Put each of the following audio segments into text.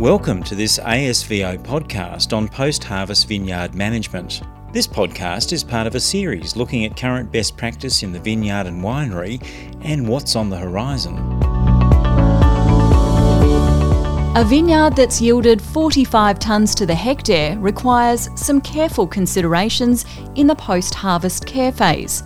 Welcome to this ASVO podcast on post harvest vineyard management. This podcast is part of a series looking at current best practice in the vineyard and winery and what's on the horizon. A vineyard that's yielded 45 tonnes to the hectare requires some careful considerations in the post harvest care phase.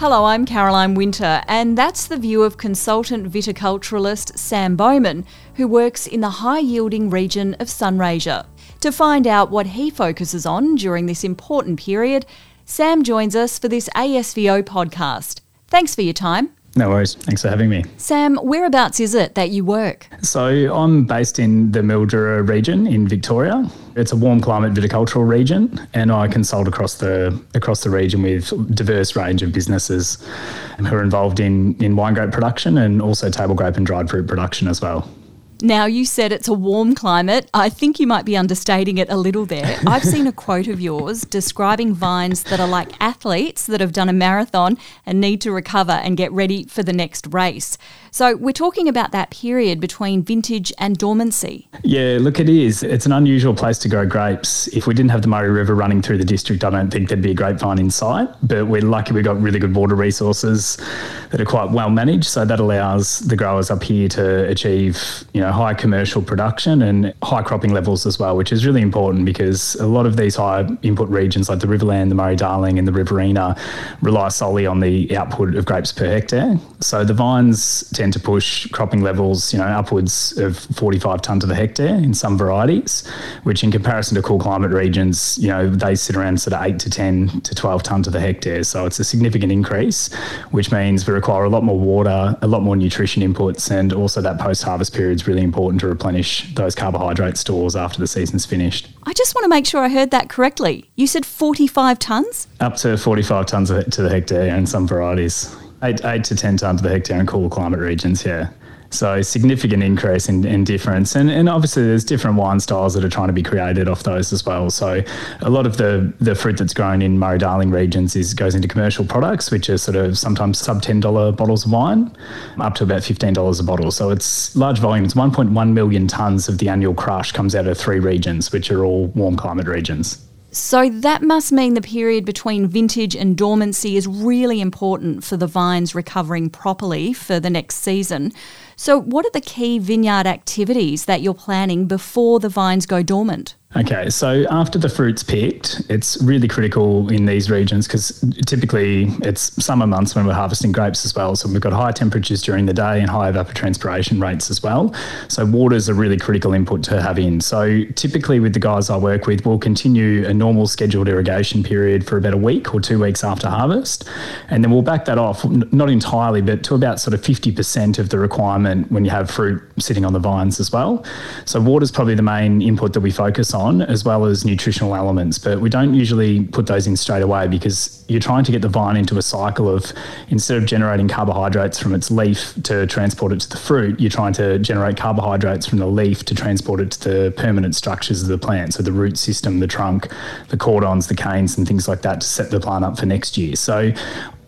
Hello, I'm Caroline Winter, and that's the view of consultant viticulturalist Sam Bowman, who works in the high yielding region of Sunraysia. To find out what he focuses on during this important period, Sam joins us for this ASVO podcast. Thanks for your time. No worries. Thanks for having me. Sam, whereabouts is it that you work? So, I'm based in the Mildura region in Victoria. It's a warm climate viticultural region, and I consult across the across the region with diverse range of businesses who are involved in in wine grape production and also table grape and dried fruit production as well. Now, you said it's a warm climate. I think you might be understating it a little there. I've seen a quote of yours describing vines that are like athletes that have done a marathon and need to recover and get ready for the next race. So, we're talking about that period between vintage and dormancy. Yeah, look, it is. It's an unusual place to grow grapes. If we didn't have the Murray River running through the district, I don't think there'd be a grapevine in sight. But we're lucky we've got really good water resources that are quite well managed. So, that allows the growers up here to achieve, you know, high commercial production and high cropping levels as well, which is really important because a lot of these high input regions like the Riverland, the Murray Darling, and the Riverina rely solely on the output of grapes per hectare. So the vines tend to push cropping levels, you know, upwards of 45 tonne to the hectare in some varieties, which in comparison to cool climate regions, you know, they sit around sort of 8 to 10 to 12 tonne to the hectare. So it's a significant increase, which means we require a lot more water, a lot more nutrition inputs, and also that post harvest period is really really important to replenish those carbohydrate stores after the season's finished. I just want to make sure I heard that correctly. You said 45 tonnes? Up to 45 tonnes to the hectare in some varieties. Eight, eight to 10 times the hectare in cooler climate regions, yeah. So significant increase in, in difference. And, and obviously there's different wine styles that are trying to be created off those as well. So a lot of the, the fruit that's grown in Murray Darling regions is goes into commercial products, which are sort of sometimes sub $10 bottles of wine, up to about $15 a bottle. So it's large volume. It's 1.1 million tonnes of the annual crush comes out of three regions, which are all warm climate regions. So that must mean the period between vintage and dormancy is really important for the vines recovering properly for the next season. So, what are the key vineyard activities that you're planning before the vines go dormant? Okay, so after the fruit's picked, it's really critical in these regions because typically it's summer months when we're harvesting grapes as well. So we've got high temperatures during the day and high evapotranspiration rates as well. So water is a really critical input to have in. So typically with the guys I work with, we'll continue a normal scheduled irrigation period for about a week or two weeks after harvest. And then we'll back that off, not entirely, but to about sort of 50% of the requirement when you have fruit sitting on the vines as well. So water is probably the main input that we focus on on, as well as nutritional elements. But we don't usually put those in straight away because you're trying to get the vine into a cycle of instead of generating carbohydrates from its leaf to transport it to the fruit, you're trying to generate carbohydrates from the leaf to transport it to the permanent structures of the plant. So the root system, the trunk, the cordons, the canes, and things like that to set the plant up for next year. So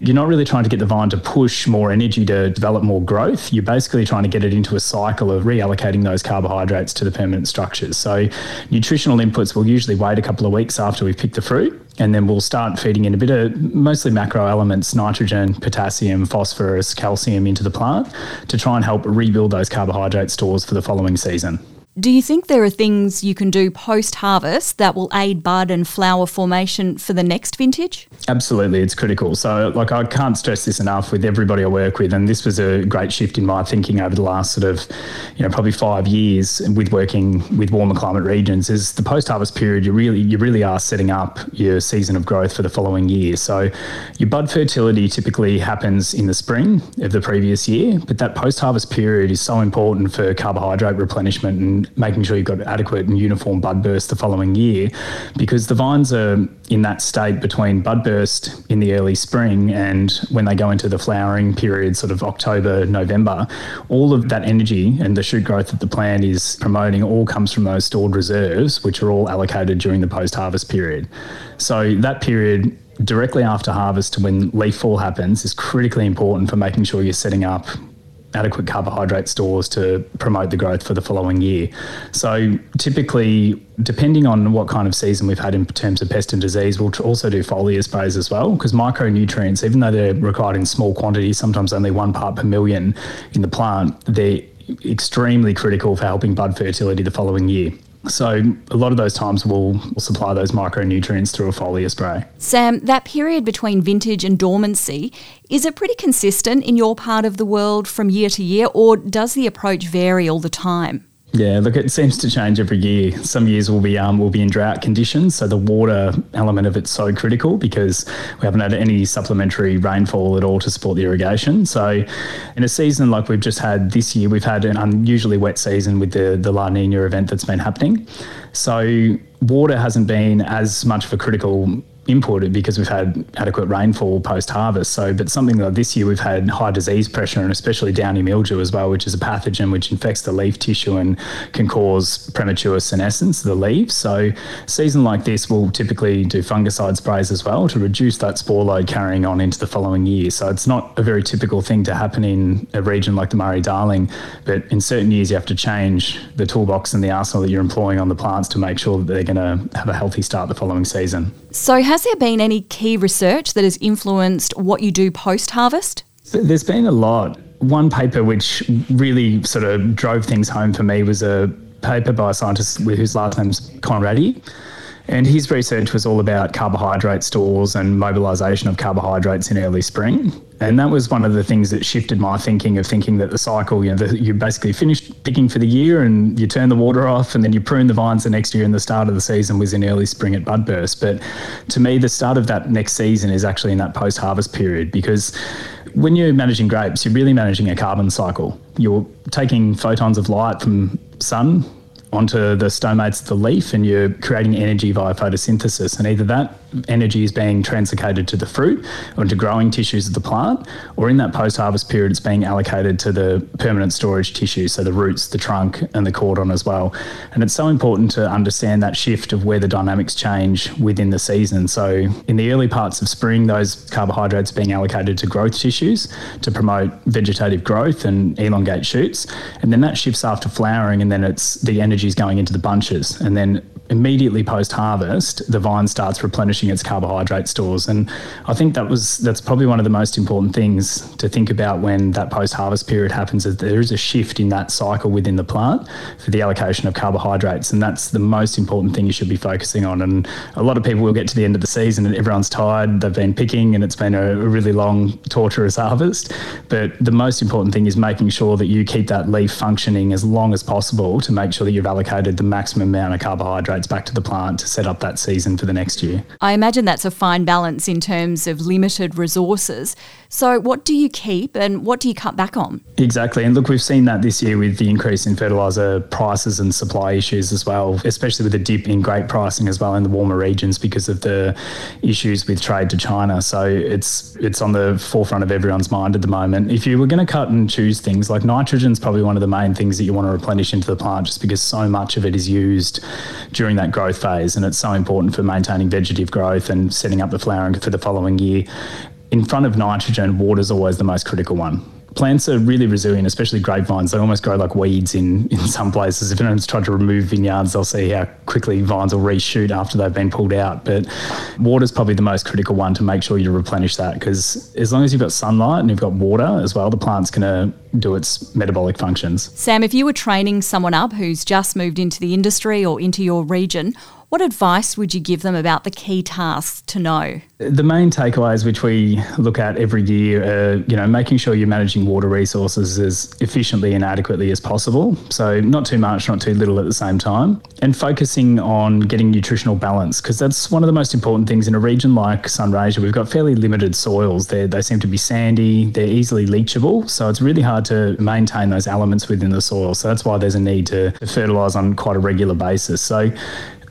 you're not really trying to get the vine to push more energy to develop more growth. You're basically trying to get it into a cycle of reallocating those carbohydrates to the permanent structures. So, nutritional inputs will usually wait a couple of weeks after we've picked the fruit, and then we'll start feeding in a bit of mostly macro elements nitrogen, potassium, phosphorus, calcium into the plant to try and help rebuild those carbohydrate stores for the following season. Do you think there are things you can do post harvest that will aid bud and flower formation for the next vintage? Absolutely, it's critical. So, like, I can't stress this enough with everybody I work with, and this was a great shift in my thinking over the last sort of, you know, probably five years with working with warmer climate regions. Is the post harvest period you really you really are setting up your season of growth for the following year. So, your bud fertility typically happens in the spring of the previous year, but that post harvest period is so important for carbohydrate replenishment and making sure you've got adequate and uniform bud burst the following year because the vines are in that state between bud burst in the early spring and when they go into the flowering period, sort of October, November, all of that energy and the shoot growth that the plant is promoting all comes from those stored reserves, which are all allocated during the post harvest period. So that period directly after harvest to when leaf fall happens is critically important for making sure you're setting up adequate carbohydrate stores to promote the growth for the following year. So typically, depending on what kind of season we've had in terms of pest and disease, we'll also do foliar sprays as well because micronutrients, even though they're required in small quantities, sometimes only one part per million in the plant, they're extremely critical for helping bud fertility the following year. So a lot of those times we'll, we'll, supply those micronutrients through a foliar spray. Sam, that period between vintage and dormancy, is it pretty consistent in your part of the world from year to year or does the approach vary all the time? Yeah, look, it seems to change every year. Some years will be um, will be in drought conditions, so the water element of it's so critical because we haven't had any supplementary rainfall at all to support the irrigation. So, in a season like we've just had this year, we've had an unusually wet season with the the La Nina event that's been happening. So, water hasn't been as much of a critical imported because we've had adequate rainfall post harvest. So, but something like this year, we've had high disease pressure and especially downy mildew as well, which is a pathogen which infects the leaf tissue and can cause premature senescence of the leaves. So, season like this, we'll typically do fungicide sprays as well to reduce that spore load carrying on into the following year. So, it's not a very typical thing to happen in a region like the Murray Darling, but in certain years, you have to change the toolbox and the arsenal that you're employing on the plants to make sure that they're going to have a healthy start the following season. So, has there been any key research that has influenced what you do post harvest? There's been a lot. One paper which really sort of drove things home for me was a paper by a scientist whose last name's Conradi. And his research was all about carbohydrate stores and mobilisation of carbohydrates in early spring. And that was one of the things that shifted my thinking of thinking that the cycle, you know, the, you basically finish picking for the year and you turn the water off and then you prune the vines the next year and the start of the season was in early spring at bud burst. But to me, the start of that next season is actually in that post harvest period because when you're managing grapes, you're really managing a carbon cycle. You're taking photons of light from sun onto the stomates of the leaf and you're creating energy via photosynthesis. And either that energy is being translocated to the fruit or into growing tissues of the plant, or in that post harvest period, it's being allocated to the permanent storage tissue, so the roots, the trunk, and the cordon as well. And it's so important to understand that shift of where the dynamics change within the season. So in the early parts of spring, those carbohydrates being allocated to growth tissues to promote vegetative growth and elongate shoots. And then that shifts after flowering, and then it's the energy is going into the bunches. And then immediately post harvest, the vine starts replenishing its carbohydrate stores. And I think that was that's probably one of the most important things to think about when that post harvest period happens is there is a shift in that cycle within the plant for the allocation of carbohydrates. And that's the most important thing you should be focusing on. And a lot of people will get to the end of the season and everyone's tired, they've been picking and it's been a, really long, torturous harvest. But the most important thing is making sure that you keep that leaf functioning as long as possible to make sure that you've allocated the maximum amount of carbohydrates back to the plant to set up that season for the next year. I imagine that's a fine balance in terms of limited resources. So, what do you keep and what do you cut back on? Exactly. And look, we've seen that this year with the increase in fertiliser prices and supply issues as well, especially with the dip in grape pricing as well in the warmer regions because of the issues with trade to China. So, it's it's on the forefront of everyone's mind at the moment. If you were going to cut and choose things, like nitrogen is probably one of the main things that you want to replenish into the plant just because so much of it is used during that growth phase. And it's so important for maintaining vegetative growth and setting up the flowering for the following year. In front of nitrogen, water is always the most critical one plants are really resilient, especially grapevines. They almost grow like weeds in, in some places. If anyone's tried to remove vineyards, they'll see how quickly vines will reshoot after they've been pulled out. But water is probably the most critical one to make sure you replenish that because as long as you've got sunlight and you've got water as well, the plant's going to do its metabolic functions. Sam, if you were training someone up who's just moved into the industry or into your region, what advice would you give them about the key tasks to know? The main takeaways, which we look at every year, are you know making sure you're managing water resources as efficiently and adequately as possible. So not too much, not too little at the same time, and focusing on getting nutritional balance because that's one of the most important things in a region like Sunraysia. We've got fairly limited soils. They they seem to be sandy. They're easily leachable, so it's really hard to maintain those elements within the soil. So that's why there's a need to fertilise on quite a regular basis. So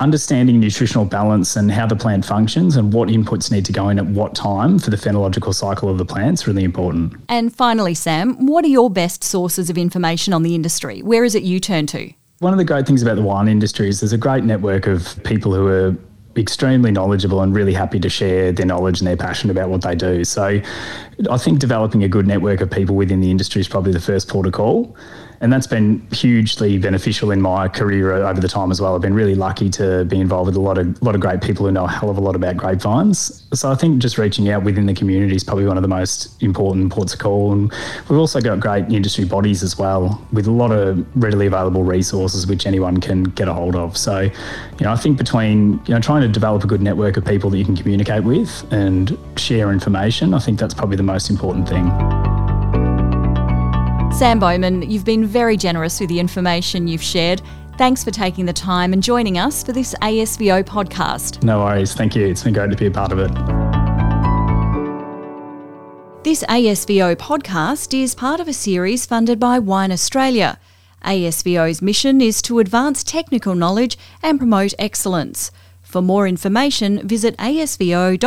understanding nutritional balance and how the plant functions and what inputs need to go in at what time for the phenological cycle of the plant is really important. And finally, Sam, what are your best sources of information on the industry? Where is it you turn to? One of the great things about the wine industry is there's a great network of people who are extremely knowledgeable and really happy to share their knowledge and their passion about what they do. So I think developing a good network of people within the industry is probably the first port of call and that's been hugely beneficial in my career over the time as well. I've been really lucky to be involved with a lot of lot of great people who know a hell of a lot about grapevines. So I think just reaching out within the community is probably one of the most important ports of call. And we've also got great industry bodies as well, with a lot of readily available resources which anyone can get a hold of. So, you know, I think between you know trying to develop a good network of people that you can communicate with and share information, I think that's probably the most important thing. Sam Bowman, you've been very generous with the information you've shared. Thanks for taking the time and joining us for this ASVO podcast. No worries. Thank you. It's been great to be a part of it. This ASVO podcast is part of a series funded by Wine Australia. ASVO's mission is to advance technical knowledge and promote excellence. For more information, visit asvo.com.au.